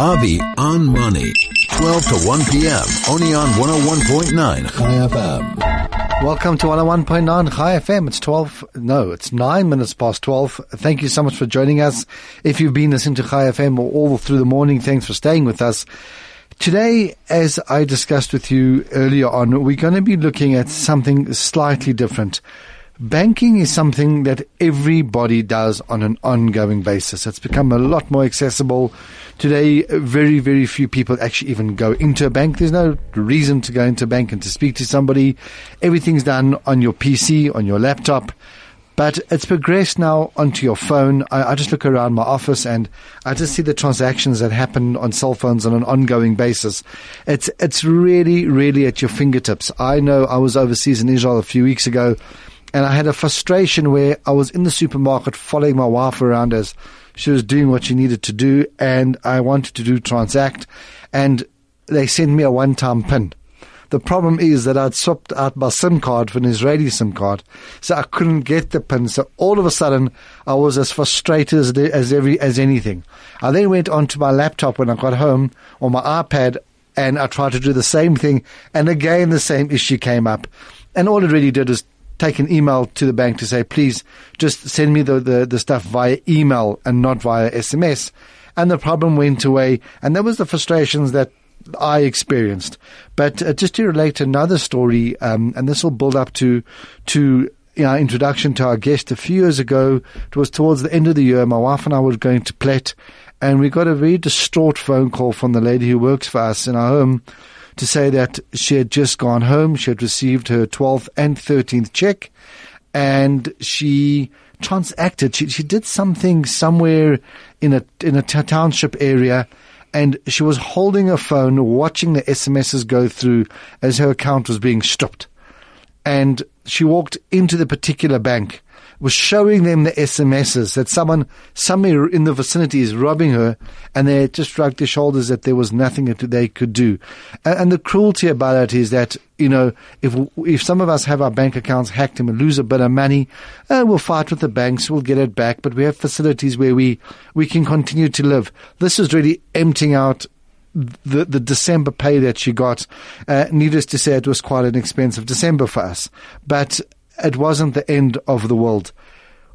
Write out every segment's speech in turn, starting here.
Avi on Money. 12 to 1 p.m. Only on 101.9 Chai FM. Welcome to 101.9 Chai FM. It's 12, no, it's 9 minutes past 12. Thank you so much for joining us. If you've been listening to Chai FM all through the morning, thanks for staying with us. Today, as I discussed with you earlier on, we're going to be looking at something slightly different. Banking is something that everybody does on an ongoing basis. It's become a lot more accessible. Today, very, very few people actually even go into a bank. There's no reason to go into a bank and to speak to somebody. Everything's done on your PC, on your laptop. But it's progressed now onto your phone. I, I, just look around my office and I just see the transactions that happen on cell phones on an ongoing basis. It's, it's really, really at your fingertips. I know I was overseas in Israel a few weeks ago and I had a frustration where I was in the supermarket following my wife around as she was doing what she needed to do, and I wanted to do transact, and they sent me a one-time pin. The problem is that I'd swapped out my SIM card for an Israeli SIM card, so I couldn't get the pin. So all of a sudden, I was as frustrated as, as every as anything. I then went onto my laptop when I got home or my iPad, and I tried to do the same thing, and again the same issue came up. And all it really did is take an email to the bank to say, please just send me the, the, the stuff via email and not via SMS. And the problem went away. And that was the frustrations that I experienced. But uh, just to relate another story, um, and this will build up to, to our introduction to our guest a few years ago. It was towards the end of the year. My wife and I were going to Plett and we got a very distraught phone call from the lady who works for us in our home to say that she had just gone home. She had received her 12th and 13th check and she transacted. She, she did something somewhere in a, in a t- township area and she was holding her phone, watching the SMSs go through as her account was being stripped. And she walked into the particular bank was showing them the SMSs that someone somewhere in the vicinity is robbing her, and they just shrugged their shoulders that there was nothing that they could do. And, and the cruelty about it is that you know if if some of us have our bank accounts hacked and we lose a bit of money, uh, we'll fight with the banks, we'll get it back. But we have facilities where we we can continue to live. This is really emptying out the the December pay that she got. Uh, needless to say, it was quite an expensive December for us. But it wasn't the end of the world.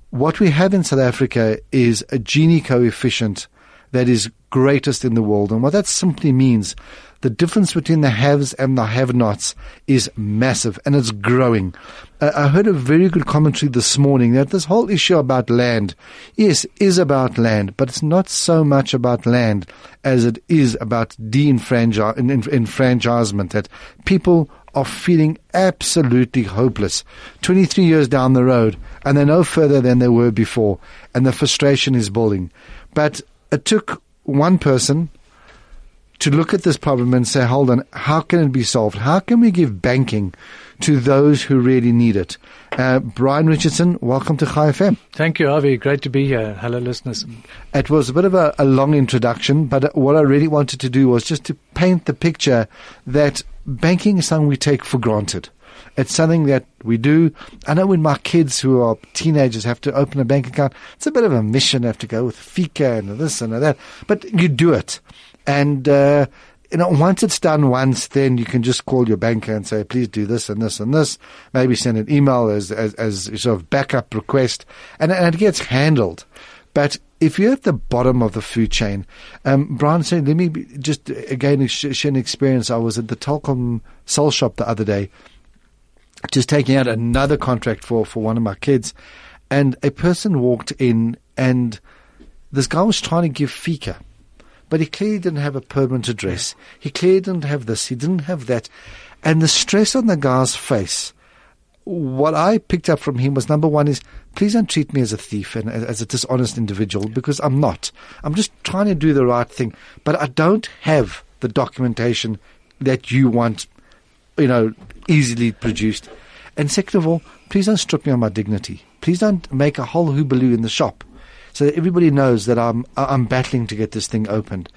What we have in South Africa is a Gini coefficient that is greatest in the world. And what that simply means, the difference between the haves and the have-nots is massive and it's growing. Uh, I heard a very good commentary this morning that this whole issue about land, yes, is about land, but it's not so much about land as it is about de-enfranchisement, that people are feeling absolutely hopeless. 23 years down the road, and they're no further than they were before, and the frustration is building. But it took one person to look at this problem and say, hold on, how can it be solved? How can we give banking to those who really need it? Uh, Brian Richardson, welcome to Chai FM. Thank you, Avi. Great to be here. Hello, listeners. It was a bit of a, a long introduction, but what I really wanted to do was just to paint the picture that banking is something we take for granted. It's something that we do. I know when my kids who are teenagers have to open a bank account, it's a bit of a mission. They have to go with FICA and this and that, but you do it. And, uh, you know, once it's done once, then you can just call your banker and say, please do this and this and this. Maybe send an email as, as, as sort of backup request and, and it gets handled. But if you're at the bottom of the food chain, um, Brian said, let me just again share an experience. I was at the Telkom Cell Shop the other day, just taking out another contract for, for one of my kids. And a person walked in and this guy was trying to give FICA, but he clearly didn't have a permanent address. He clearly didn't have this. He didn't have that. And the stress on the guy's face what I picked up from him was number one is please don't treat me as a thief and as a dishonest individual because I'm not. I'm just trying to do the right thing, but I don't have the documentation that you want, you know, easily produced. And second of all, please don't strip me of my dignity. Please don't make a whole hubaloo in the shop so that everybody knows that I'm, I'm battling to get this thing opened.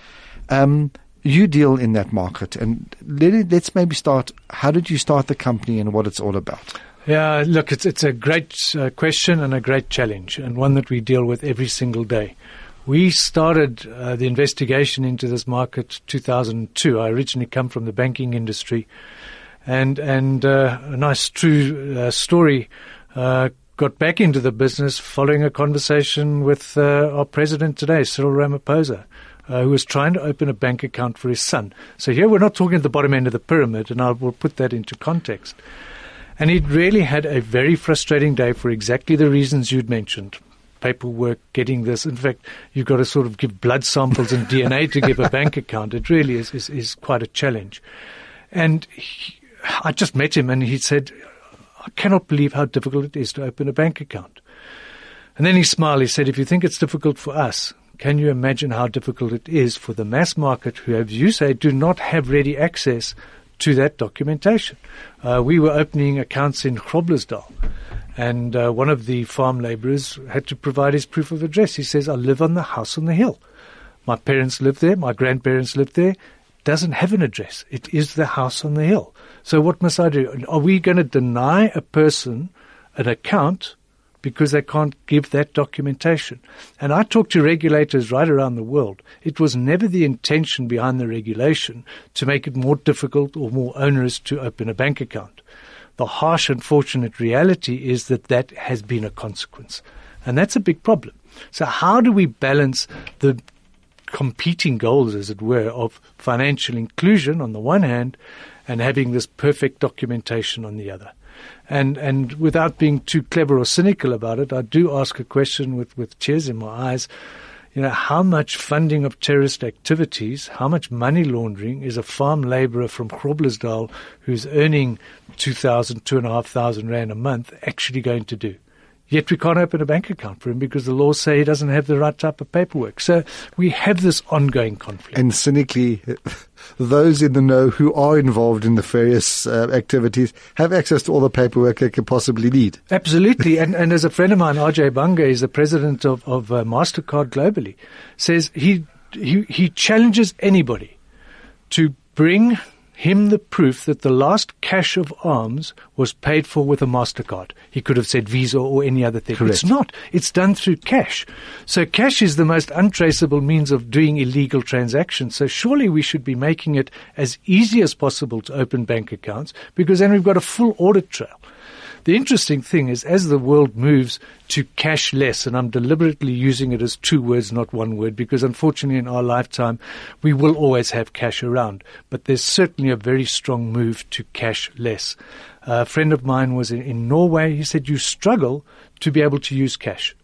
Um, you deal in that market and let us maybe start, how did you start the company and what it's all about? Yeah, look, it's it's a great uh, question and a great challenge, and one that we deal with every single day. We started uh, the investigation into this market 2002. I originally come from the banking industry, and and uh, a nice true uh, story. Uh, got back into the business following a conversation with uh, our president today, Cyril Ramaphosa. Uh, who was trying to open a bank account for his son. So here we're not talking at the bottom end of the pyramid, and I will put that into context. And he'd really had a very frustrating day for exactly the reasons you'd mentioned paperwork, getting this. In fact, you've got to sort of give blood samples and DNA to give a bank account. It really is, is, is quite a challenge. And he, I just met him and he said, I cannot believe how difficult it is to open a bank account. And then he smiled. He said, if you think it's difficult for us, can you imagine how difficult it is for the mass market who, as you say, do not have ready access to that documentation? Uh, we were opening accounts in Groblersdal and uh, one of the farm labourers had to provide his proof of address. He says, I live on the house on the hill. My parents live there. My grandparents live there. Doesn't have an address. It is the house on the hill. So what must I do? Are we going to deny a person an account because they can't give that documentation? And I talk to regulators right around the world. It was never the intention behind the regulation to make it more difficult or more onerous to open a bank account. The harsh, unfortunate reality is that that has been a consequence. And that's a big problem. So, how do we balance the competing goals, as it were, of financial inclusion on the one hand and having this perfect documentation on the other? And, and without being too clever or cynical about it, I do ask a question with, with tears in my eyes you know, how much funding of terrorist activities, how much money laundering is a farm labourer from Groblersdal who's earning 2,000, 2,500 rand a month actually going to do? Yet we can't open a bank account for him because the laws say he doesn't have the right type of paperwork. So we have this ongoing conflict. And cynically, those in the know who are involved in the various uh, activities have access to all the paperwork they could possibly need. Absolutely. and, and as a friend of mine, Ajay Banga, is the president of, of uh, MasterCard globally, says he, he, he challenges anybody to bring him the proof that the last cache of arms was paid for with a MasterCard. He could have said Visa or any other thing. Correct. It's not. It's done through cash. So cash is the most untraceable means of doing illegal transactions. So surely we should be making it as easy as possible to open bank accounts because then we've got a full audit trail. The interesting thing is, as the world moves to cashless, and I'm deliberately using it as two words, not one word, because unfortunately in our lifetime, we will always have cash around. But there's certainly a very strong move to cashless. A friend of mine was in, in Norway. He said, you struggle to be able to use cash.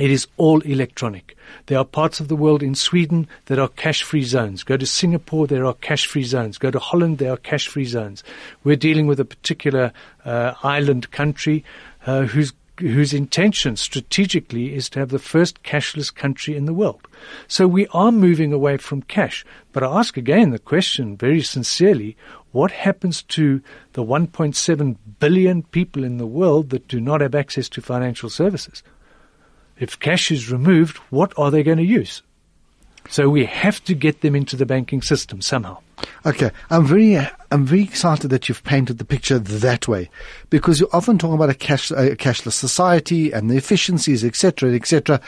It is all electronic. There are parts of the world in Sweden that are cash free zones. Go to Singapore, there are cash free zones. Go to Holland, there are cash free zones. We're dealing with a particular uh, island country uh, whose whose intention strategically is to have the first cashless country in the world. So we are moving away from cash. But I ask again the question very sincerely, what happens to the 1.7 billion people in the world that do not have access to financial services? If cash is removed, what are they going to use? So we have to get them into the banking system somehow. Okay, I'm very, I'm very excited that you've painted the picture that way, because you often talk about a, cash, a cashless society and the efficiencies, etc., etc.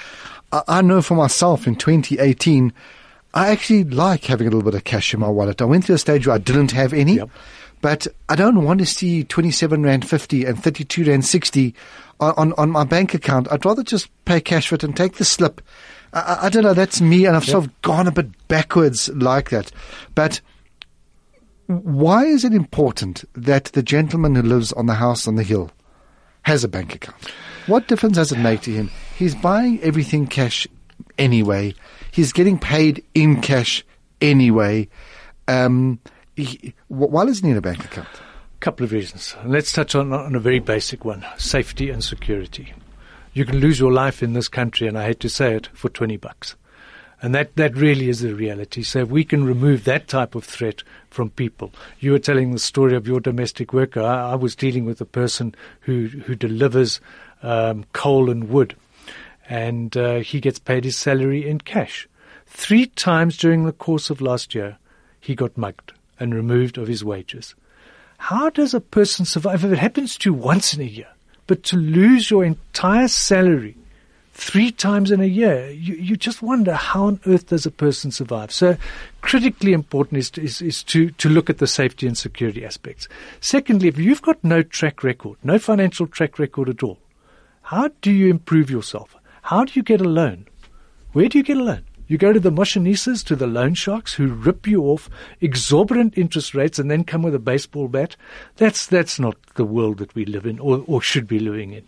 I, I know for myself in 2018, I actually like having a little bit of cash in my wallet. I went through a stage where I didn't have any, Yep. But I don't want to see 27 rand 50 and 32 rand 60 on, on, my bank account. I'd rather just pay cash for it and take the slip. I, I- I don't know. That's me, and I've sort of gone a bit backwards like that. But why is it important that the gentleman who lives on the house on the hill has a bank account? What difference does it make to him? He's buying everything cash anyway. He's getting paid in cash anyway. Um, he, why doesn't he need a bank account? A couple of reasons. Let's touch on, on a very basic one safety and security. You can lose your life in this country, and I hate to say it, for 20 bucks. And that, that really is the reality. So if we can remove that type of threat from people, you were telling the story of your domestic worker. I, I was dealing with a person who, who delivers um, coal and wood, and uh, he gets paid his salary in cash. Three times during the course of last year, he got mugged and removed of his wages. How does a person survive? If it happens to you once in a year, but to lose your entire salary three times in a year, you, you just wonder how on earth does a person survive? So critically important is, to, is, is to, to look at the safety and security aspects. Secondly, if you've got no track record, no financial track record at all, how do you improve yourself? How do you get a loan? Where do you get a loan? You go to the mashonisas, to the loan sharks who rip you off exorbitant interest rates and then come with a baseball bat. That's, that's not the world that we live in or, or should be living in.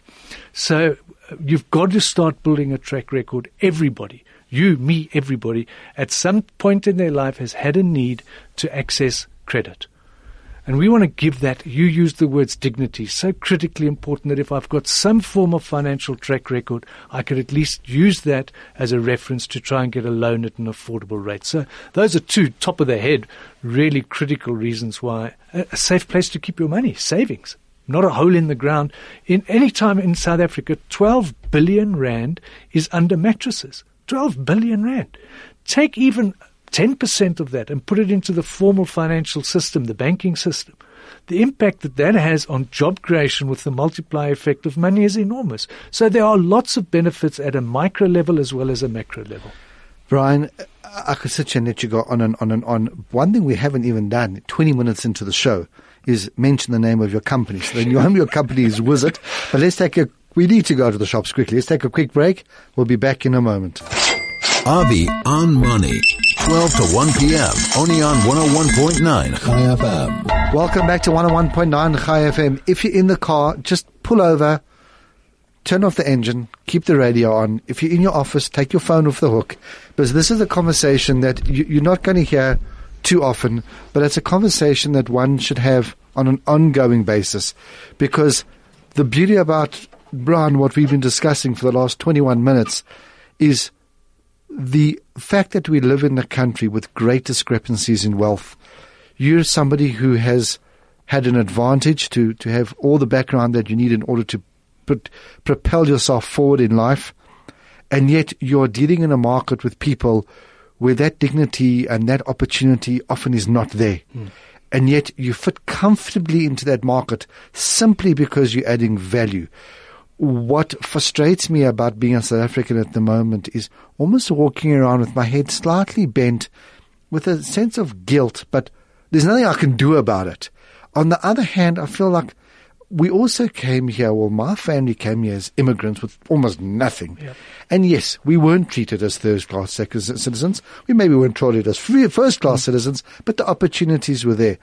So uh, you've got to start building a track record. Everybody, you, me, everybody, at some point in their life has had a need to access credit. And we want to give that, you used the words dignity, so critically important that if I've got some form of financial track record, I could at least use that as a reference to try and get a loan at an affordable rate. So those are two top of the head, really critical reasons why a safe place to keep your money, savings. Not a hole in the ground. In any time in South Africa, 12 billion rand is under mattresses. 12 billion rand. Take even 10% of that and put it into the formal financial system, the banking system, the impact that that has on job creation with the multiplier effect of money is enormous. So there are lots of benefits at a micro level as well as a macro level. Brian, I could sit here and let you go on and on and on. One thing we haven't even done, 20 minutes into the show, is mention the name of your company. So the name of your company is Wizzit. But let's take a, we need to go to the shops quickly. Let's take a quick break. We'll be back in a moment. Avi on Money. 12 to 1 p.m. Only on 101.9 Chai FM. Welcome back to 101.9 Chai FM. If you're in the car, just pull over, turn off the engine, keep the radio on. If you're in your office, take your phone off the hook. Because this is a conversation that you, are not going to hear too often, but it's a conversation that one should have on an ongoing basis. Because the beauty about Brian, what we've been discussing for the last 21 minutes, is the fact that we live in a country with great discrepancies in wealth, you're somebody who has had an advantage to, to have all the background that you need in order to put, propel yourself forward in life, and yet you're dealing in a market with people where that dignity and that opportunity often is not there. Mm. And yet you fit comfortably into that market simply because you're adding value what frustrates me about being a South African at the moment is almost walking around with my head slightly bent with a sense of guilt, but there's nothing I can do about it. On the other hand, I feel like we also came here, well, my family came here as immigrants with almost nothing. And yes, we weren't treated as third class citizens. We maybe weren't treated as first class mm. citizens, but the opportunities were there.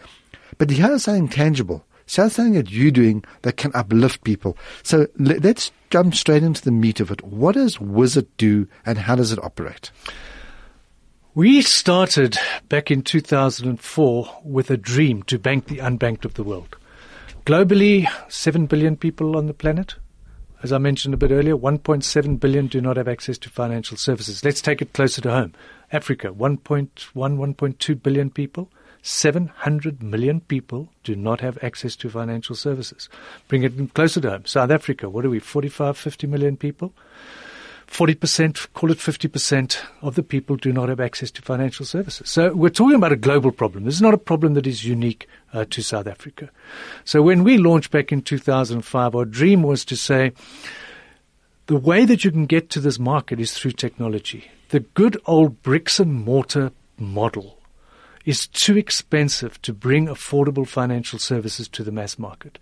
But here's something tangible. Something that you're doing that can uplift people. So let's jump straight into the meat of it. What does Wizzit do and how does it operate? We started back in 2004 with a dream to bank the unbanked of the world. Globally, 7 billion people on the planet. As I mentioned a bit earlier, 1.7 billion do not have access to financial services. Let's take it closer to home. Africa, 1.1, 1.2 billion people. 700 million people do not have access to financial services. Bring it closer to home. South Africa, what are we, 45, 50 million people? 40%, call it 50% of the people do not have access to financial services. So we're talking about a global problem. This is not a problem that is unique uh, to South Africa. So when we launched back in 2005, our dream was to say, the way that you can get to this market is through technology. The good old bricks and mortar model is too expensive to bring affordable financial services to the mass market.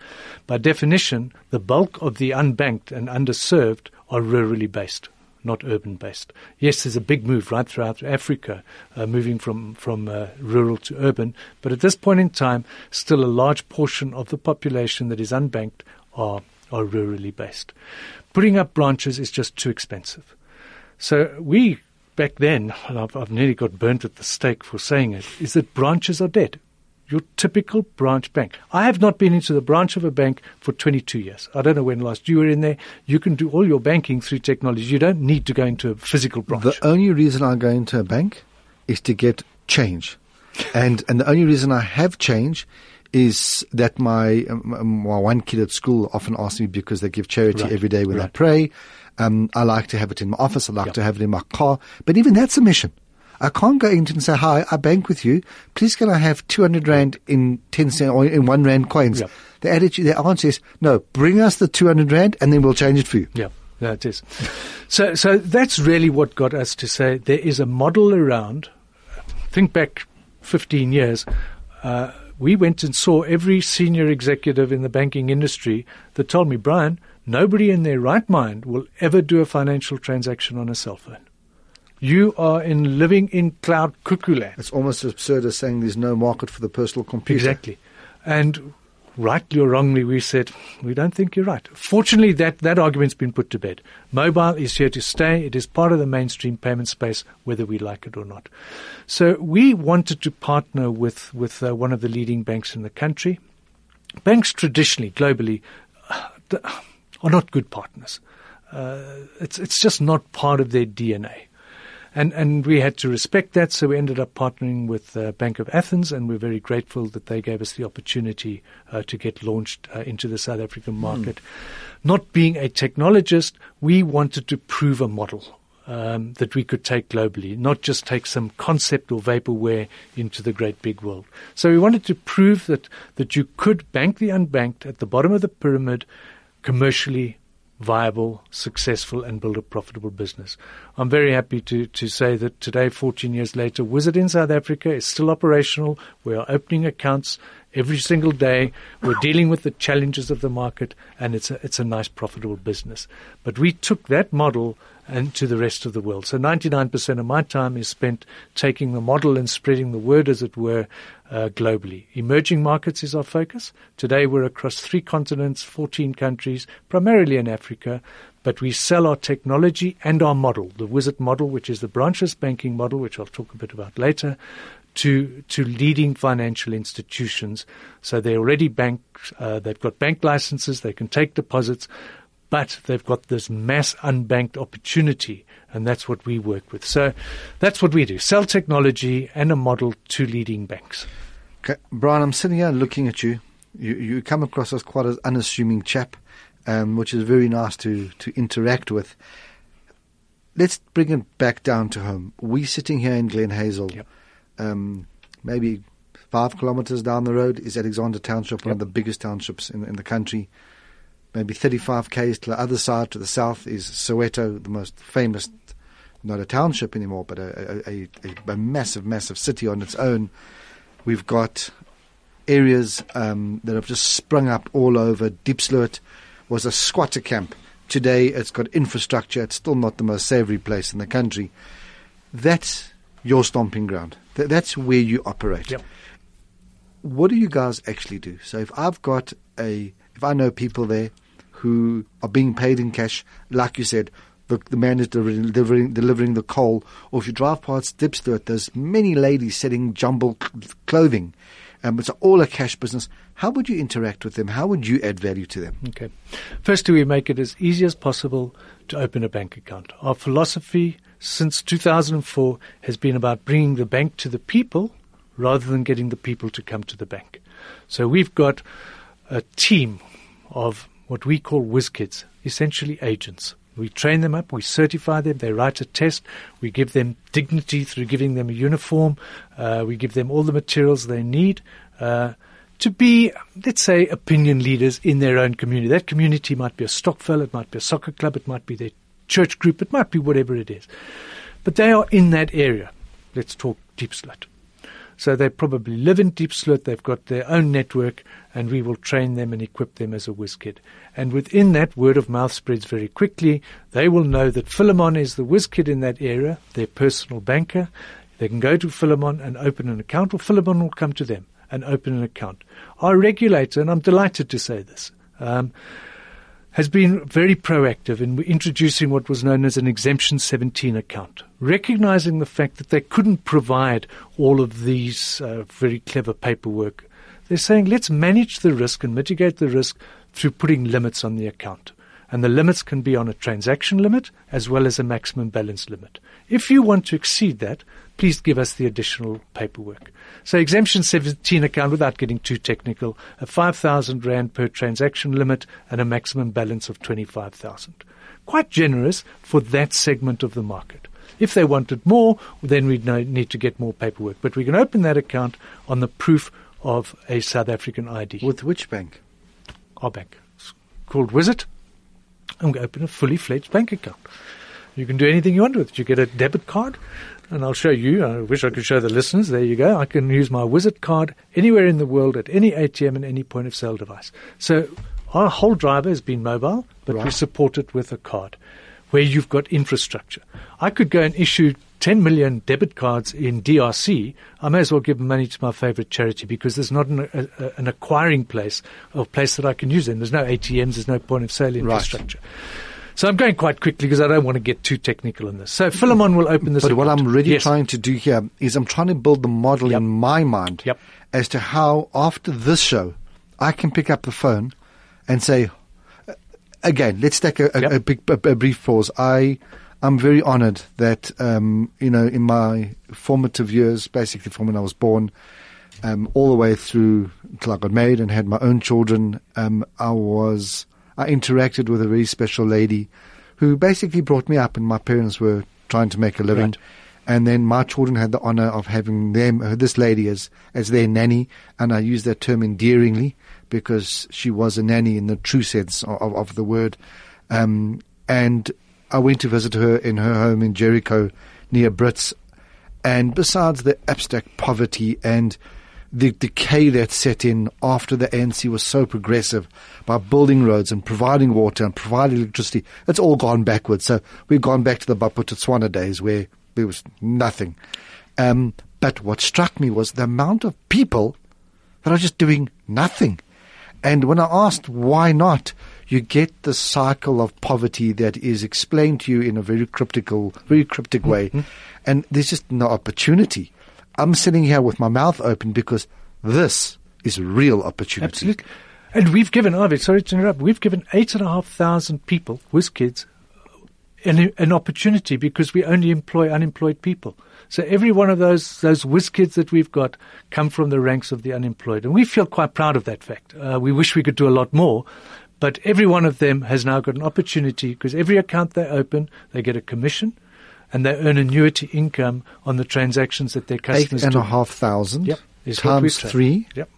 By definition, the bulk of the unbanked and underserved are rurally based not urban based. Yes, there's a big move right throughout Africa, uh, moving from from uh, rural to urban. But at this point in time, still a large portion of the population that is unbanked are are rurally based. Putting up branches is just too expensive. So we back then, and I've, I've nearly got burnt at the stake for saying it, is that branches are dead. Your typical branch bank. I have not been into the branch of a bank for 22 years. I don't know when last you were in there. You can do all your banking through technology. You don't need to go into a physical branch. The only reason I go into a bank is to get change. and and the only reason I have change is that my um, my one kid at school often asks me because they give charity right. every day when right. I pray. Um, I like to have it in my office. I like yep. to have it in my car. But even that's a mission. I can't go into and say, hi, I bank with you. Please can I have 200 rand in 10 cent or in 1 rand coins? Yep. The attitude, the answer is, no, bring us the 200 rand and then we'll change it for you. Yeah. It is. so, so that's really what got us to say there is a model around. Think back 15 years. Uh, we went and saw every senior executive in the banking industry that told me, Brian, nobody in their right mind will ever do a financial transaction on a cell phone. You are in living in cloud cuckoo land. It's almost as absurd as saying there's no market for the personal computer. Exactly. And rightly or wrongly, we said, we don't think you're right. Fortunately, that, that argument's been put to bed. Mobile is here to stay. It is part of the mainstream payment space, whether we like it or not. So we wanted to partner with, with uh, one of the leading banks in the country. Banks traditionally, globally, uh, are not good partners. Uh, it's, it's just not part of their DNA and and we had to respect that. So we ended up partnering with uh, Bank of Athens, and we're very grateful that they gave us the opportunity uh, to get launched uh, into the South African hmm. market. Mm. Not being a technologist, we wanted to prove a model. Um, that we could take globally, not just take some concept or vaporware into the great big world. So we wanted to prove that, that you could bank the unbanked at the bottom of the pyramid commercially viable, successful, and build a profitable business. I'm very happy to, to say that today, 14 years later, Wizzit in South Africa is still operational. We are opening accounts every single day. We're dealing with the challenges of the market, and it's a, it's a nice, profitable business. But we took that model and to the rest of the world. So 99% of my time is spent taking the model and spreading the word, as it were, uh, globally. Emerging markets is our focus. Today we're across three continents, 14 countries, primarily in Africa, but we sell our technology and our model, the Wizzit model, which is the branchless banking model, which I'll talk a bit about later, to to leading financial institutions. So they already bank, uh, they've got bank licenses, they can take deposits, but they've got this mass unbanked opportunity, and that's what we work with. So that's what we do: sell technology and a model to leading banks. Okay. Brian, I'm sitting here looking at you. You, you come across as quite an unassuming chap, um, which is very nice to, to interact with. Let's bring it back down to home. We're sitting here in Glen Hazel, yep. um, maybe five kilometres down the road is Alexander Township, one yep. of the biggest townships in, in the country maybe 35 k's to the other side, to the south, is Soweto, the most famous, not a township anymore, but a, a, a, a massive, massive city on its own. We've got areas um, that have just sprung up all over. Diepsloot was a squatter camp. Today it's got infrastructure. It's still not the most savoury place in the country. That's your stomping ground. Th- that's where you operate. Yep. What do you guys actually do? So if I've got a, if I know people there who are being paid in cash, like you said, the, the man is delivering, delivering the coal. Or if you drive past Diepsloot, there's many ladies selling jumble clothing. Um, it's all a cash business. How would you interact with them? How would you add value to them? Okay. Firstly, we make it as easy as possible to open a bank account. Our philosophy since 2004 has been about bringing the bank to the people rather than getting the people to come to the bank. So we've got a team of what we call whiz kids, essentially agents. We train them up, we certify them, they write a test, we give them dignity through giving them a uniform, uh, we give them all the materials they need uh, to be, let's say, opinion leaders in their own community. That community might be a stokvel, it might be a soccer club, it might be their church group, it might be whatever it is. But they are in that area. Let's talk Diepsloot. So they probably live in Diepsloot, they've got their own network, and we will train them and equip them as a whiz kid. And within that, word of mouth spreads very quickly. They will know that Philemon is the whiz kid in that area, their personal banker. They can go to Philemon and open an account, or Philemon will come to them and open an account. Our regulator, and I'm delighted to say this, um, has been very proactive in introducing what was known as an Exemption 17 account, recognizing the fact that they couldn't provide all of these uh, very clever paperwork. They're saying, let's manage the risk and mitigate the risk through putting limits on the account. And the limits can be on a transaction limit as well as a maximum balance limit. If you want to exceed that, please give us the additional paperwork. So exemption 17 account, without getting too technical, a 5,000 Rand per transaction limit and a maximum balance of 25,000. Quite generous for that segment of the market. If they wanted more, then we'd need to get more paperwork. But we can open that account on the proof of a South African ID. With which bank? Our bank. It's called Wizzit. I'm going to open a fully fledged bank account. You can do anything you want with it. You get a debit card, and I'll show you. I wish I could show the listeners. There you go. I can use my Wizzit card anywhere in the world at any ATM and any point of sale device. So our whole driver has been mobile, but we support it with a card where you've got infrastructure. I could go and issue 10 million debit cards in DRC. I may as well give money to my favorite charity because there's not an, a, a- an acquiring place or place that I can use in. There's no ATMs, there's no point of sale infrastructure. So I'm going quite quickly because I don't want to get too technical on this. So Philemon will open this. But what. I'm really Yes. trying to do here is I'm trying to build the model Yep. in my mind Yep. as to how after this show I can pick up the phone and say, uh, again, let's take a, a, Yep. a big a, a brief pause. I I'm very honoured that um, you know in my formative years, basically from when I was born, um, all the way through until I got married and had my own children, um, I was I interacted with a very special lady who basically brought me up, and my parents were trying to make a living. Right. And then my children had the honor of having them, uh, this lady as, as their nanny, and I use that term endearingly because she was a nanny in the true sense of, of, of the word. Um, and I went to visit her in her home in Jericho near Brits. And besides the abstract poverty and the decay that set in after the ANC was so progressive by building roads and providing water and providing electricity, it's all gone backwards. So we've gone back to the Bophuthatswana days where there was nothing. Um, but what struck me was the amount of people that are just doing nothing. And when I asked why not, you get the cycle of poverty that is explained to you in a very cryptical, very cryptic way. And there's just no opportunity. I'm sitting here with my mouth open because this is real opportunity. Absolutely. And we've given, Arvid, sorry to interrupt, we've given 8,500 people, whiz kids, an, an opportunity because we only employ unemployed people. So every one of those those whiz kids that we've got come from the ranks of the unemployed, and we feel quite proud of that fact. Uh, we wish we could do a lot more, but every one of them has now got an opportunity because every account they open, they get a commission, and they earn annuity income on the transactions that their Eight customers and do. a half thousand Yep, times three Yep.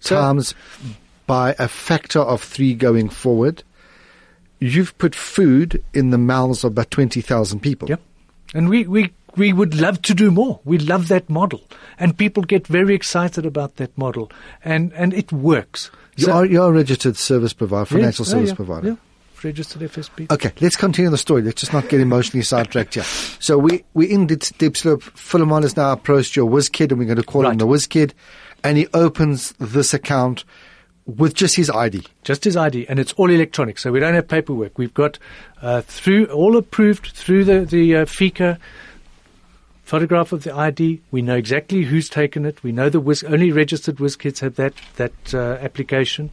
So- times by a factor of three going forward. You've put food in the mouths of about 20,000 people. Yep. And we, we, we would love to do more. We love that model. And people get very excited about that model. And, and it works. You So- are, you're a registered service provider, financial oh, service yeah, provider. Yeah. Registered FSP. Okay, let's continue the story. Let's just not get emotionally sidetracked here. So we we in Deep, Diepsloot. Philemon has now approached your whiz kid, and we're going to call him the whiz kid, and he opens this account with just his ID. Just his ID, and it's all electronic, so we don't have paperwork. We've got uh, through all approved through the the uh, FICA photograph of the ID. We know exactly who's taken it. We know the whiz, only registered whiz kids have that that uh, application.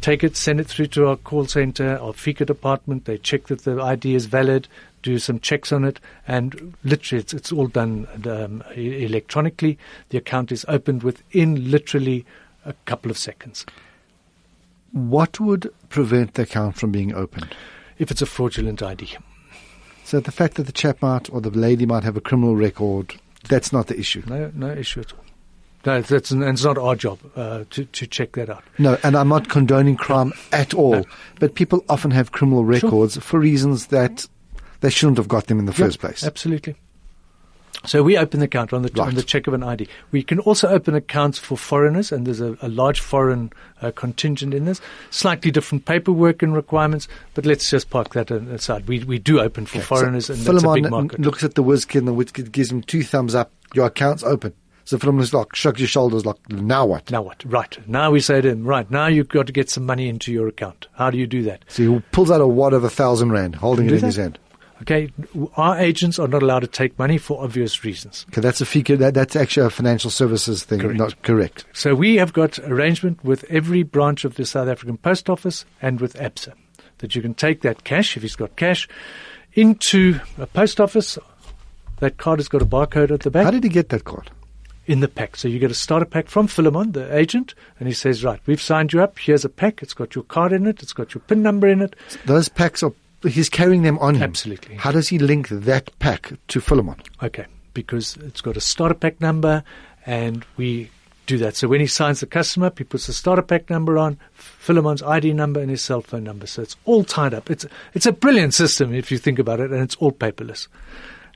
Take it, send it through to our call center, our FICA department. They check that the ID is valid, do some checks on it, and literally it's, it's all done um, electronically. The account is opened within literally a couple of seconds. What would prevent the account from being opened? If it's a fraudulent ID. So the fact that the chap might or the lady might have a criminal record, that's not the issue. No, no issue at all. No, that's and it's not our job uh, to to check that out. No, and I'm not condoning crime at all. No. But people often have criminal records for reasons that they shouldn't have got them in the first place. Absolutely. So we open the account on the on the check of an ID. We can also open accounts for foreigners, and there's a, a large foreign uh, contingent in this. Slightly different paperwork and requirements, but let's just park that aside. We we do open for foreigners, and that's a big market. looks at the whiz kid and the whiz kid gives him two thumbs up. Your account's open. So Philemon's like, shrugs his shoulders like, now what? now what? Right now we say to him, right now you've got to get some money into your account. How do you do that? So he pulls out a wad of a thousand rand, holding it in that. his hand. Okay, our agents are not allowed to take money for obvious reasons. Okay, that's a figure. That, that's actually a financial services thing. Correct. Not correct. So we have got arrangement with every branch of the South African Post Office and with ABSA that you can take that cash, if he's got cash, into a post office. That card has got a barcode at the back How did he get that card? in the pack. So you get a starter pack from Philemon, the agent, and he says, right, we've signed you up. Here's a pack. It's got your card in it. It's got your PIN number in it. Those packs are. He's carrying them on him. Absolutely. How does he link that pack to Philemon? Okay, because it's got a starter pack number, and we do that. So when he signs the customer up, he puts the starter pack number on, Philemon's ID number, and his cell phone number. So it's all tied up. It's it's a brilliant system if you think about it, and it's all paperless,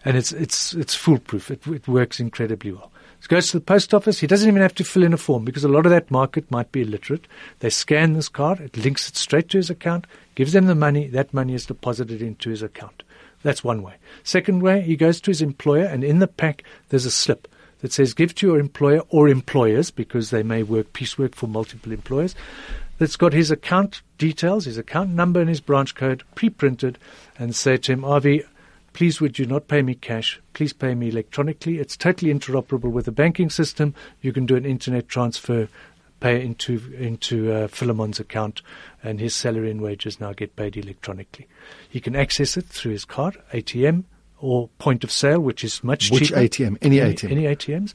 and it's it's it's foolproof. It, it works incredibly well. Goes to the post office. He doesn't even have to fill in a form because a lot of that market might be illiterate. They scan this card. It links it straight to his account, gives them the money. That money is deposited into his account. That's one way. Second way, he goes to his employer, and in the pack there's a slip that says give to your employer or employers because they may work piecework for multiple employers. That's got his account details, his account number, and his branch code pre-printed, and say to him, Avi, please would you not pay me cash? Please pay me electronically. It's totally interoperable with the banking system. You can do an internet transfer, pay into into uh, Philemon's account, and his salary and wages now get paid electronically. He can access it through his card, ATM, or point of sale, which is much Which cheaper. ATM? Any ATM? Any ATMs.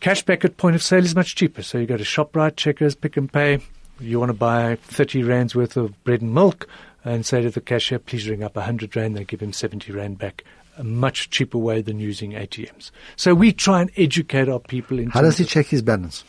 Cashback at point of sale is much cheaper. So you go to ShopRite, Checkers, Pick n Pay. You want to buy 30 rands worth of bread and milk and say to the cashier, please ring up 100 rand. They give him 70 rand back. A much cheaper way than using ATMs. So we try and educate our people in How does he check his balance?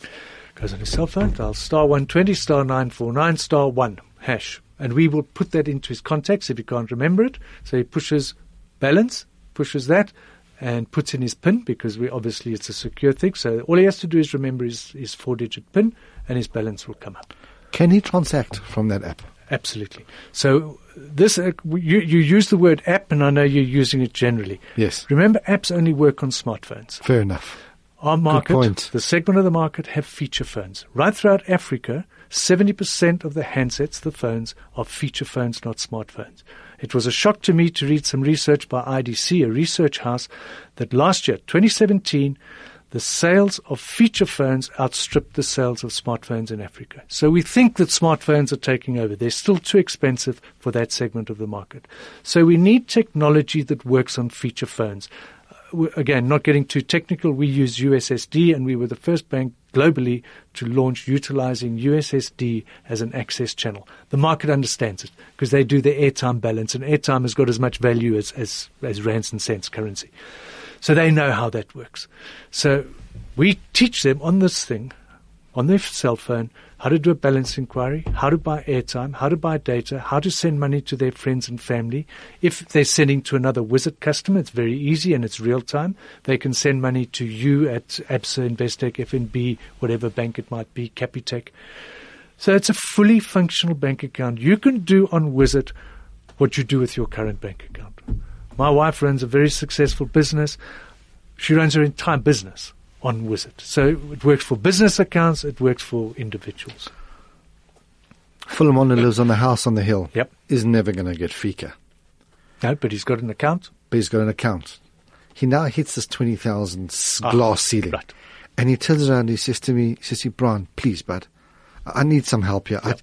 goes on his cell phone, dial star 120, star 949, star 1, hash. And we will put that into his contacts if he can't remember it. So he pushes balance, pushes that, and puts in his PIN because we obviously it's a secure thing. So all he has to do is remember his, his four digit PIN and his balance will come up. Can he transact from that app? Absolutely. So this, uh, you, you use the word app, and I know you're using it generally. Yes. Remember, apps only work on smartphones. Fair enough. Our market, the segment of the market, have feature phones. Right throughout Africa, 70% of the handsets, the phones, are feature phones, not smartphones. It was a shock to me to read some research by IDC, a research house, that last year, 2017, the sales of feature phones outstripped the sales of smartphones in Africa. So we think that smartphones are taking over. They're still too expensive for that segment of the market. So we need technology that works on feature phones uh, w- again, not getting too technical, we use USSD, and we were the first bank globally to launch utilizing USSD as an access channel. The market understands it because they do their airtime balance, and airtime has got as much value as, as, as rands and cents currency. So they know how that works. So we teach them on this thing, on their cell phone, how to do a balance inquiry, how to buy airtime, how to buy data, how to send money to their friends and family. If they're sending to another Wizzit customer, it's very easy and it's real time. They can send money to you at ABSA, Investec, FNB, whatever bank it might be, Capitec. So it's a fully functional bank account. You can do on Wizzit what you do with your current bank account. My wife runs a very successful business. She runs her entire business on Wizzit. So it works for business accounts, it works for individuals. Who lives on the house on the hill Yep. is never going to get FICA. No, but he's got an account. but he's got an account. He now hits this 20,000 s- Ah, glass ceiling. right. And he turns around and he says to me, he says to Brian, please, bud, I need some help here. I,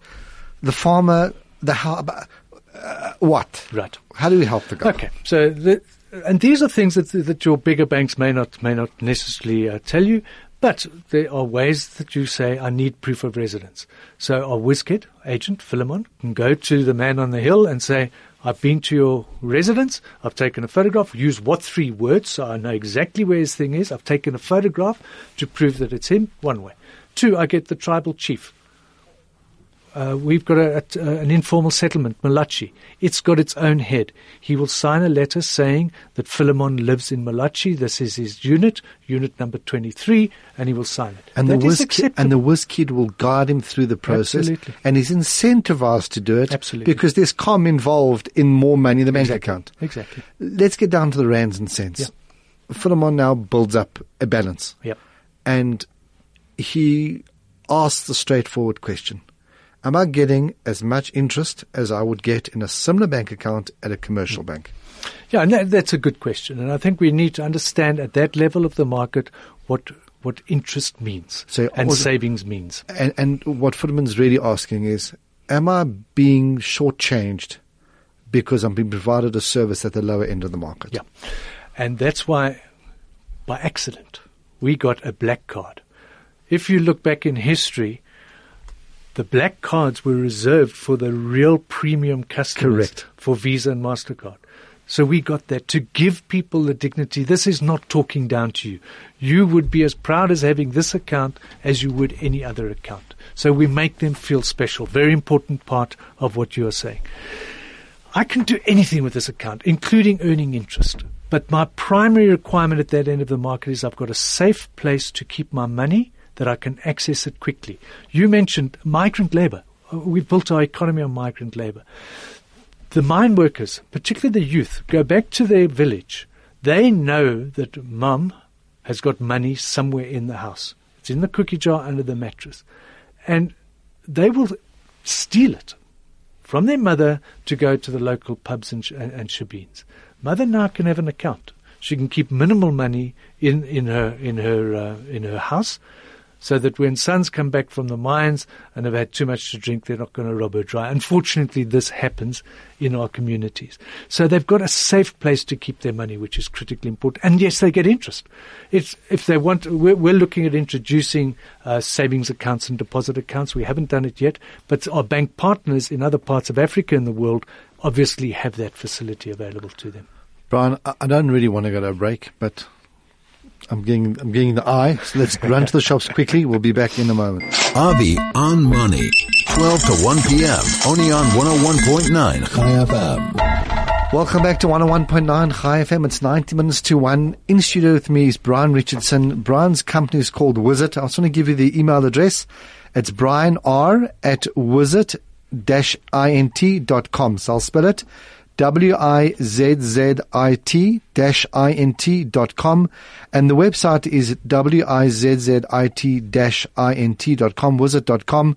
the farmer, the how, uh, what? Right. How do we help the guy? Okay, so the, and these are things that that your bigger banks may not may not necessarily uh, tell you, but there are ways that you say I need proof of residence. So our WizKid agent Philemon can go to the man on the hill and say. I've been to your residence. I've taken a photograph. Use what three words so I know exactly where his thing is. I've taken a photograph to prove that it's him. One way. Two, I get the tribal chief uh, we've got a, a, an informal settlement, Malachi. It's got its own head. He will sign a letter saying that Philemon lives in Malachi. This is his unit, unit number 23, and he will sign it. And That the, whiz kid, and the whiz kid will guide him through the process. Absolutely. And he's incentivized to do it. Absolutely. Because there's com involved in more money in the bank Exactly. account. Exactly. Let's get down to the rands and cents. Yeah. Philemon now builds up a balance. Yep. And he asks the straightforward question. Am I getting as much interest as I would get in a similar bank account at a commercial Mm. bank? Yeah, and that, that's a good question. And I think we need to understand at that level of the market what what interest means So and also- savings means. And, and what Philemon's really asking is, am I being shortchanged because I'm being provided a service at the lower end of the market? Yeah. And that's why, by accident, we got a black card. If you look back in history, the black cards were reserved for the real premium customers Correct. for Visa and MasterCard. So we got that to give people the dignity. This is not talking down to you. You would be as proud as having this account as you would any other account. So we make them feel special. Very important part of what you are saying. I can do anything with this account, including earning interest. But my primary requirement at that end of the market is I've got a safe place to keep my money that I can access it quickly. You mentioned migrant labor. We've built our economy on migrant labor. The mine workers, particularly the youth, go back to their village. They know that mum has got money somewhere in the house. It's in the cookie jar under the mattress. And they will steal it from their mother to go to the local pubs and, and, and shebeens. Mother now can have an account. She can keep minimal money in, in her in her uh, in her house, so that when sons come back from the mines and have had too much to drink, they're not going to rob her dry. Unfortunately, this happens in our communities. So they've got a safe place to keep their money, which is critically important. And yes, they get interest. It's, if they want, we're, we're looking at introducing uh, savings accounts and deposit accounts. We haven't done it yet, but our bank partners in other parts of Africa and the world obviously have that facility available to them. Brian, I don't really want to go to a break, but I'm getting, I'm getting the eye. So let's run to the shops quickly. We'll be back in a moment. Avi on Money, 12 to 1 p.m. Only on 101.9 Chai FM. Welcome back to 101.9 Chai FM. It's 90 minutes to 1. In studio with me is Brian Richardson. Brian's company is called Wizzit. I also want to give you the email address. It's brian r at wizzit-int.com. So I'll spell it. W-I-Z-Z-I-T dash I-N-T dot com. And the website is W-I-Z-Z-I-T dash I-N-T dot com, wizzit dot com.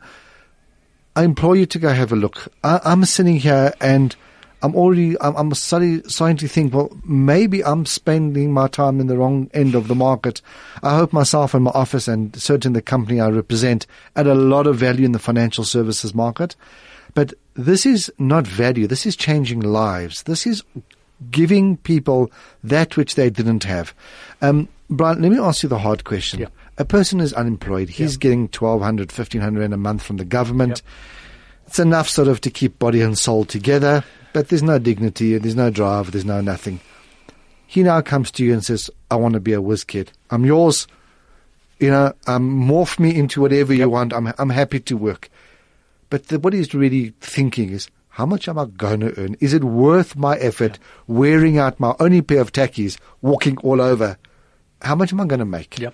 I implore you to go have a look. I, am sitting here and I'm already, I'm, I'm starting, starting to think, well, maybe I'm spending my time in the wrong end of the market. I hope myself and my office and certainly the company I represent add a lot of value in the financial services market. But this is not value. This is changing lives. This is giving people that which they didn't have. Um, Brian, let me ask you the hard question. Yeah. A person is unemployed. He's yeah. getting 1200 1500 a month from the government. Yeah. It's enough sort of to keep body and soul together, but there's no dignity, there's no drive, there's no nothing. He now comes to you and says, I want to be a whiz kid. I'm yours. You know, um, morph me into whatever yep. you want. I'm, I'm happy to work. But the, what he's really thinking is, how much am I going to earn? Is it worth my effort wearing out my only pair of tackies, walking all over? How much am I going to make? Yeah.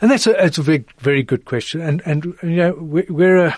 And that's a, that's a very, very good question. And, and, you know, we're, we're a,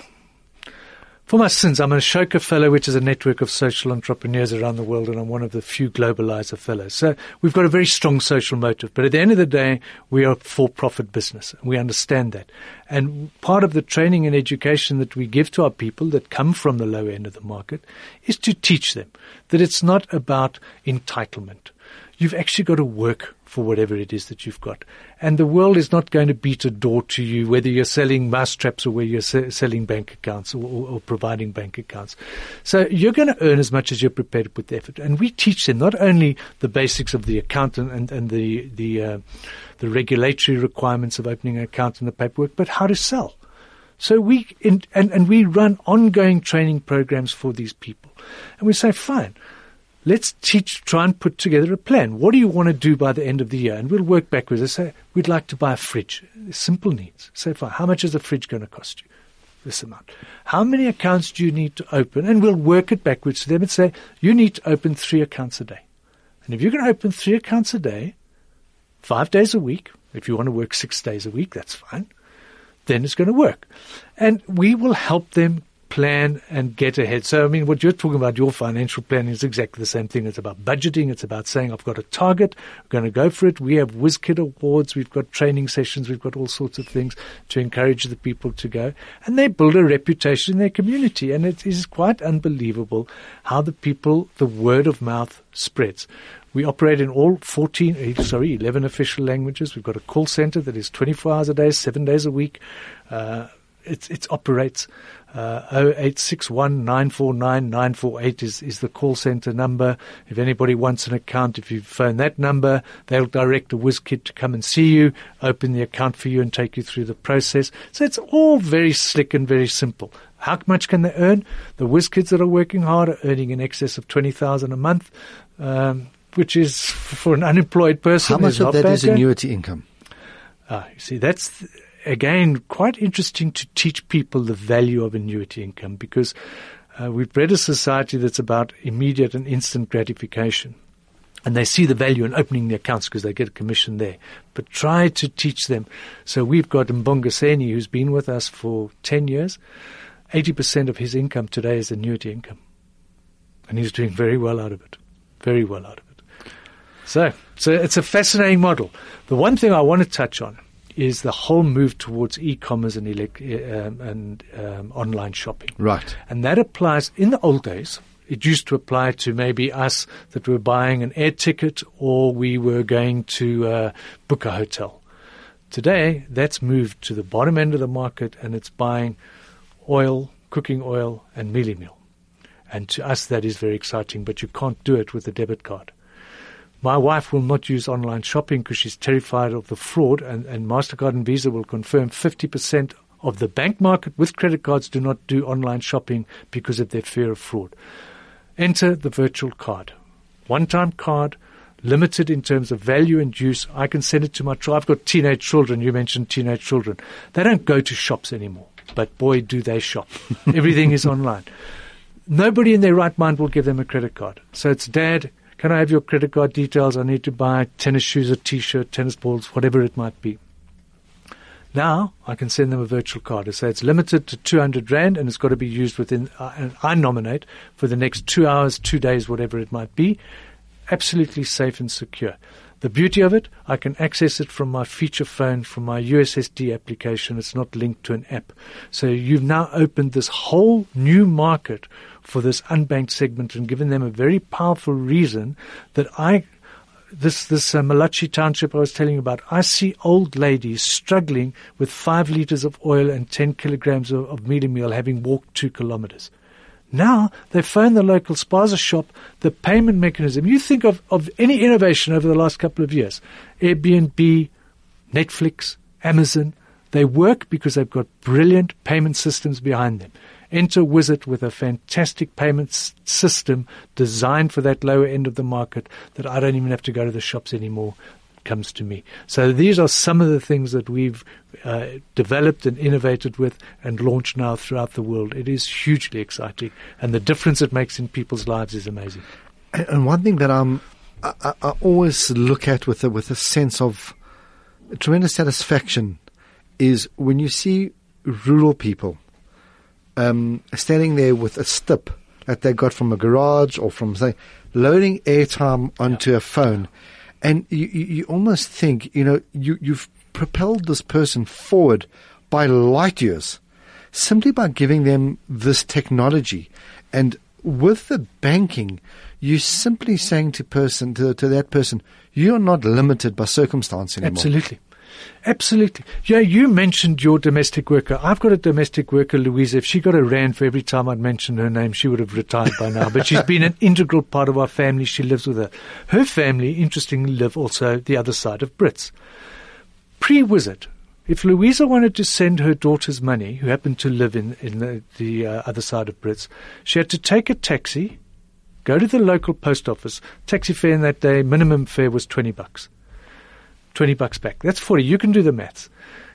for my sins, I'm a Ashoka Fellow, which is a network of social entrepreneurs around the world, and I'm one of the few globalizer fellows. So we've got a very strong social motive. But at the end of the day, we are a for-profit business. And we understand that. And part of the training and education that we give to our people that come from the low end of the market is to teach them that it's not about entitlement. You've actually got to work for whatever it is that you've got. And the world is not going to beat a door to you, whether you're selling mousetraps or whether you're se- selling bank accounts or, or, or, providing bank accounts. So you're going to earn as much as you're prepared to put the effort. And we teach them not only the basics of the account and, and, and the, the, uh, the regulatory requirements of opening an account and the paperwork, but how to sell. So we, in, and, and we run ongoing training programs for these people. And we say, fine let's teach, try and put together a plan. What do you want to do by the end of the year? And we'll work backwards. I say, we'd like to buy a fridge. Simple needs. Say, fine, how much is a fridge going to cost you? This amount. How many accounts do you need to open? And we'll work it backwards to them and say, you need to open three accounts a day. And if you're going to open three accounts a day, five days a week, if you want to work six days a week, that's fine. Then it's going to work. And we will help them plan and get ahead. So, I mean, what you're talking about, your financial planning is exactly the same thing. It's about budgeting. It's about saying, I've got a target. I'm going to go for it. We have WizKid awards. We've got training sessions. We've got all sorts of things to encourage the people to go. And they build a reputation in their community. And it is quite unbelievable how the people, the word of mouth spreads. We operate in all 14, eh, sorry, 11 official languages. We've got a call center that is 24 hours a day, seven days a week. Uh, it, it operates uh, 0861 949 948 is, is the call center number. If anybody wants an account, if you phone that number, they'll direct a whiz kid to come and see you, open the account for you, and take you through the process. So it's all very slick and very simple. How much can they earn? The whiz kids that are working hard are earning in excess of 20,000 a month. um, which is for an unemployed person. How much is of that is annuity income? Ah, you see, that's again quite interesting to teach people the value of annuity income because uh, we've bred a society that's about immediate and instant gratification. And they see the value in opening the accounts because they get a commission there. But try to teach them. So we've got Mbonga Seni, who's been with us for 10 years. 80% of his income today is annuity income. And he's doing very well out of it. Very well out of it. So, so it's a fascinating model. The one thing I want to touch on is the whole move towards e-commerce and, elec- um, and um, online shopping. Right. And that applies in the old days. It used to apply to maybe us that were buying an air ticket or we were going to uh, book a hotel. Today, that's moved to the bottom end of the market and it's buying oil, cooking oil, and mealie meal. And to us, that is very exciting, but you can't do it with a debit card. My wife will not use online shopping because she's terrified of the fraud, and, and MasterCard and Visa will confirm 50% of the bank market with credit cards do not do online shopping because of their fear of fraud. Enter the virtual card. One time card, limited in terms of value and use. I can send it to my child. I've got teenage children. You mentioned teenage children. They don't go to shops anymore, but boy, do they shop. Everything is online. Nobody in their right mind will give them a credit card. So it's dad, can I have your credit card details? I need to buy tennis shoes, a t-shirt, tennis balls, whatever it might be. Now I can send them a virtual card. I say it's limited to 200 rand and it's got to be used within, uh, and I nominate for the next two hours, two days, whatever it might be. Absolutely safe and secure. The beauty of it, I can access it from my feature phone, from my USSD application. It's not linked to an app. So you've now opened this whole new market for this unbanked segment and given them a very powerful reason that I this this uh, Malachi township I was telling you about, I see old ladies struggling with five liters of oil and ten kilograms of, of mealie meal, having walked two kilometers. Now they phone the local spaza shop, the payment mechanism. You think of, of any innovation over the last couple of years, Airbnb, Netflix, Amazon, they work because they've got brilliant payment systems behind them. Enter Wizzit with a fantastic payment system designed for that lower end of the market that I don't even have to go to the shops anymore. Comes to me. So these are some of the things that we've uh, developed and innovated with and launched now throughout the world. It is hugely exciting, and the difference it makes in people's lives is amazing. And- one thing that I'm, I, I- I always look at with a, with a sense of tremendous satisfaction is when you see rural people um, standing there with a stip that they got from a garage or from say, loading airtime onto a phone, and you, you, almost think you know you you've propelled this person forward by light years simply by giving them this technology. And with the banking, you're simply saying to person to, to that person, you're not limited by circumstance anymore. Absolutely. Absolutely. Yeah, you mentioned your domestic worker. I've got a domestic worker, Louisa. If she got a rand for every time I'd mentioned her name, she would have retired by now. But she's been an integral part of our family. She lives with her. Her family, interestingly, live also the other side of Brits. Pre-Wizzit, if Louisa wanted to send her daughter's money, who happened to live in, in the, the uh, other side of Brits, she had to take a taxi, go to the local post office. Taxi fare in that day, minimum fare was 20 bucks. 20 bucks back. That's 40. You can do the maths.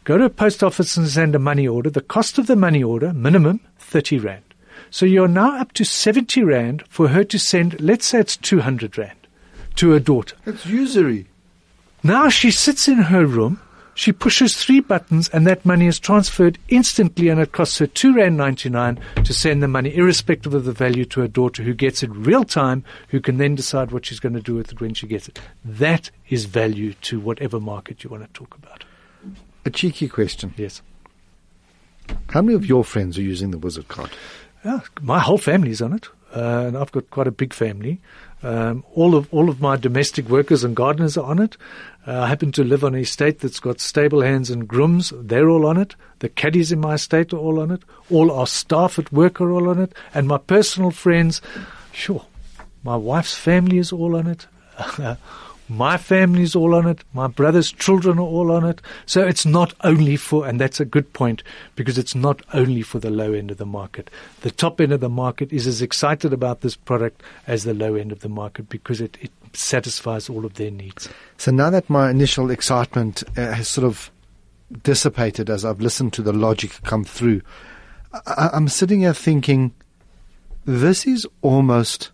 Go to a post office and send a money order. The cost of the money order, minimum, 30 rand. So you're now up to 70 rand for her to send, let's say it's 200 rand to her daughter. It's usury. Now she sits in her room, she pushes three buttons and that money is transferred instantly and it costs her two rand ninety nine to send the money, irrespective of the value to her daughter who gets it real time, who can then decide what she's going to do with it when she gets it. That is value to whatever market you want to talk about. A cheeky question. Yes. How many of your friends are using the Wizzit card? Yeah, my whole family's on it, uh, and I've got quite a big family. Um, all of all of my domestic workers and gardeners are on it. Uh, I happen to live on an estate that's got stable hands and grooms. They're all on it. The caddies in my estate are all on it. All our staff at work are all on it, and my personal friends. Sure, my wife's family is all on it. My family's all on it. My brother's children are all on it. So it's not only for, and that's a good point, because it's not only for the low end of the market. The top end of the market is as excited about this product as the low end of the market because it, it satisfies all of their needs. So now that my initial excitement uh, has sort of dissipated as I've listened to the logic come through, I, I'm sitting here thinking, this is almost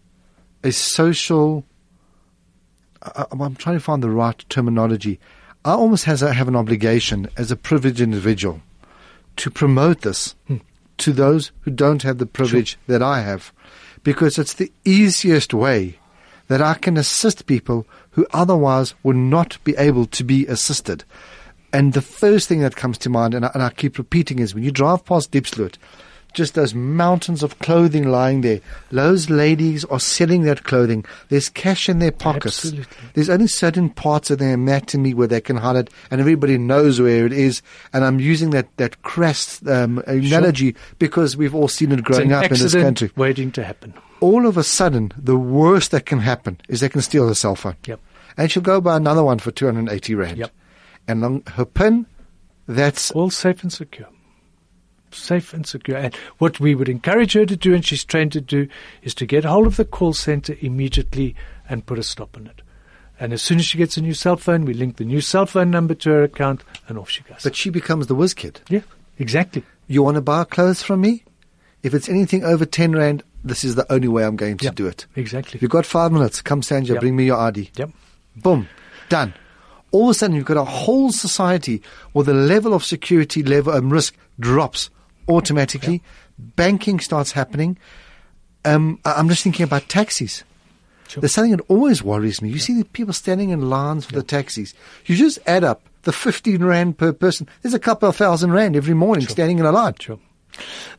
a social. I, I'm trying to find the right terminology. I almost has a, have an obligation as a privileged individual to promote this hmm. to those who don't have the privilege sure. that I have, because it's the easiest way that I can assist people who otherwise would not be able to be assisted. And the first thing that comes to mind, and I, and I keep repeating, is when you drive past Diepsloot, just those mountains of clothing lying there. Those ladies are selling that clothing. There's cash in their pockets. Absolutely. There's only certain parts of their anatomy where they can hide it, and everybody knows where it is. And I'm using that that crest um, analogy sure. because we've all seen it growing up in this country. Waiting to happen. All of a sudden, the worst that can happen is they can steal her cell phone. Yep. And she'll go buy another one for 280 rand. Yep. And on her pin, that's all safe and secure safe and secure. And what we would encourage her to do, and she's trained to do, is to get hold of the call center immediately and put a stop on it. And as soon as she gets a new cell phone, we link the new cell phone number to her account, and off she goes. But she becomes the whiz kid. Yeah, exactly. You want to buy clothes from me? If it's anything over 10 Rand, this is the only way I'm going to yep, do it. Exactly. You've got five minutes. Come, Sanja, yep. bring me your ID. Yep. Boom. Done. All of a sudden, you've got a whole society where the level of security level and risk drops automatically. Yeah. Banking starts happening. Um, I'm just thinking about taxis. Sure. There's something that always worries me. You yeah. see the people standing in lines for yeah. the taxis. You just add up the 15 rand per person. There's a couple of thousand rand every morning sure. standing in a line. Sure.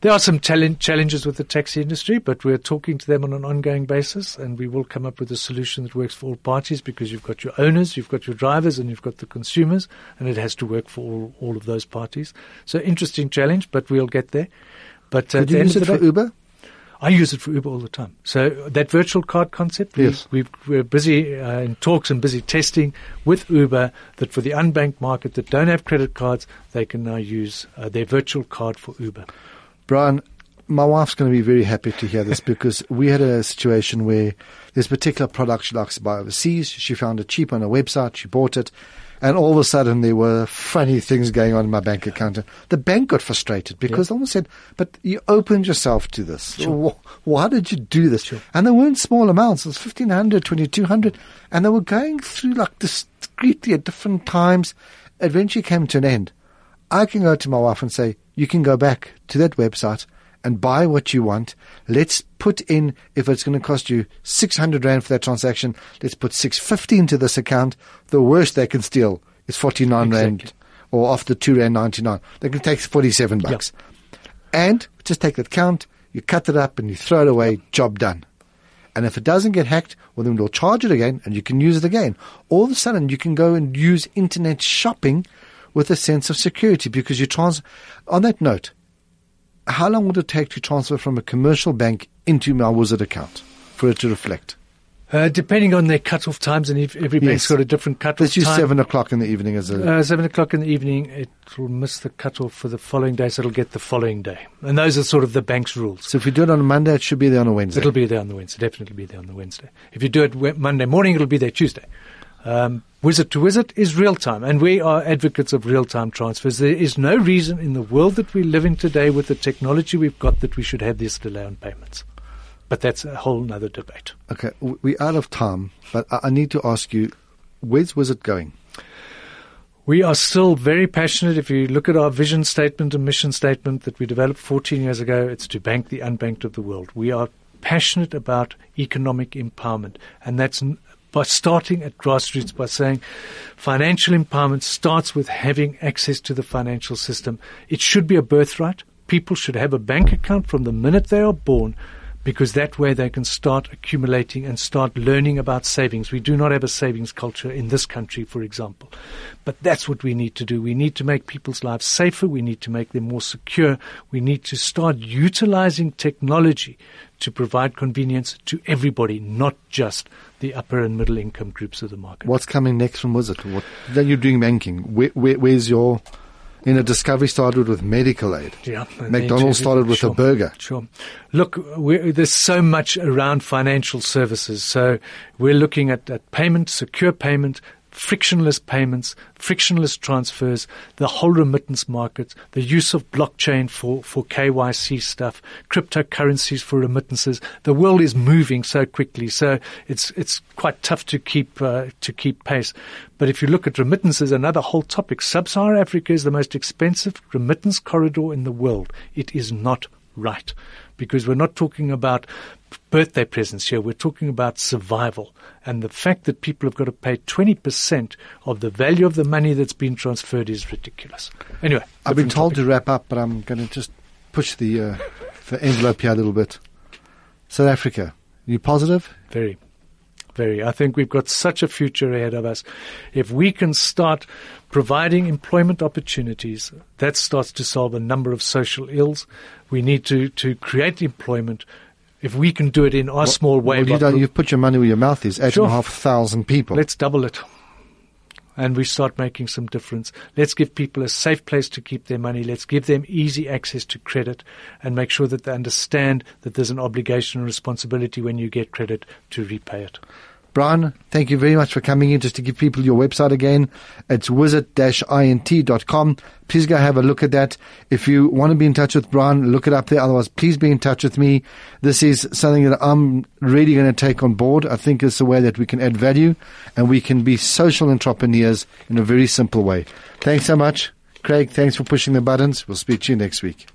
There are some challenges with the taxi industry, but we're talking to them on an ongoing basis, and we will come up with a solution that works for all parties because you've got your owners, you've got your drivers, and you've got the consumers, and it has to work for all, all of those parties. So interesting challenge, but we'll get there. But uh, Did you use it for Uber? I use it for Uber all the time. So that virtual card concept, yes. we, are busy uh, in talks and busy testing with Uber that for the unbanked market that don't have credit cards, they can now use uh, their virtual card for Uber. Brian, my wife's going to be very happy to hear this because we had a situation where this particular product she likes to buy overseas. She found it cheap on a website. She bought it. And all of a sudden, there were funny things going on in my bank account. The bank got frustrated because they almost said, But you opened yourself to this. Sure. Why did you do this? Sure. And they weren't small amounts. It was 1500 2200 And they were going through like discreetly at different times. Eventually came to an end. I can go to my wife and say, You can go back to that website and buy what you want. Let's put in, if it's going to cost you 600 Rand for that transaction, let's put 650 into this account. The worst they can steal is 49 exactly. Rand or after 2 Rand 99. They can take 47 bucks. Yep. And just take that count, you cut it up and you throw it away, job done. And if it doesn't get hacked, well, then we'll charge it again and you can use it again. All of a sudden, you can go and use internet shopping with a sense of security because you trans. On that note, how long would it take to transfer from a commercial bank into my Wizzit account for it to reflect? Uh, depending on their cut-off times, and if every bank's yes. got a different cut-off Let's use seven o'clock in the evening as a... Uh, seven o'clock in the evening, it will miss the cut-off for the following day, so it'll get the following day. And those are sort of the bank's rules. So if you do it on a Monday, it should be there on a Wednesday? It'll be there on the Wednesday, definitely be there on the Wednesday. If you do it Monday morning, it'll be there Tuesday. Um, Wizzit to Wizzit is real time, and we are advocates of real time transfers. There is no reason in the world that we live in today with the technology we've got that we should have this delay on payments. But that's a whole other debate. Okay, we're out of time, but I need to ask you where's Wizzit going? We are still very passionate. If you look at our vision statement and mission statement that we developed 14 years ago, it's to bank the unbanked of the world. We are passionate about economic empowerment, and that's by starting at grassroots by saying financial empowerment starts with having access to the financial system. It should be a birthright. People should have a bank account from the minute they are born. Because that way they can start accumulating and start learning about savings. We do not have a savings culture in this country, for example. But that's what we need to do. We need to make people's lives safer. We need to make them more secure. We need to start utilizing technology to provide convenience to everybody, not just the upper and middle income groups of the market. What's coming next from Wizzit? What, then you're doing banking. Where, where, where's your you know, Discovery started with medical aid. Yeah. McDonald's started with sure, a burger. Sure. Look, there's so much around financial services. So we're looking at, at payment, secure payment, frictionless payments, frictionless transfers, the whole remittance market, the use of blockchain for, for KYC stuff, cryptocurrencies for remittances. The world is moving so quickly, so it's it's quite tough to keep uh, to keep pace. But if you look at remittances, another whole topic. Sub-Saharan Africa is the most expensive remittance corridor in the world. It is not right because we're not talking about birthday presents here. We're talking about survival. And the fact that people have got to pay 20% of the value of the money that's been transferred is ridiculous. Anyway. I've been told topic. to wrap up, but I'm going to just push the, uh, the envelope here a little bit. South Africa, you positive? Very. Very. I think we've got such a future ahead of us. If we can start providing employment opportunities, that starts to solve a number of social ills. We need to, to create employment if we can do it in our well, small way. Well, you you've put your money where your mouth is. Eight sure. and a half thousand people. Let's double it. And we start making some difference. Let's give people a safe place to keep their money. Let's give them easy access to credit and make sure that they understand that there's an obligation and responsibility when you get credit to repay it. Brian, thank you very much for coming in. Just to give people your website again, it's wizzit-int.com. Please go have a look at that. If you want to be in touch with Brian, look it up there. Otherwise, please be in touch with me. This is something that I'm really going to take on board. I think it's a way that we can add value and we can be social entrepreneurs in a very simple way. Thanks so much. Craig, thanks for pushing the buttons. We'll speak to you next week.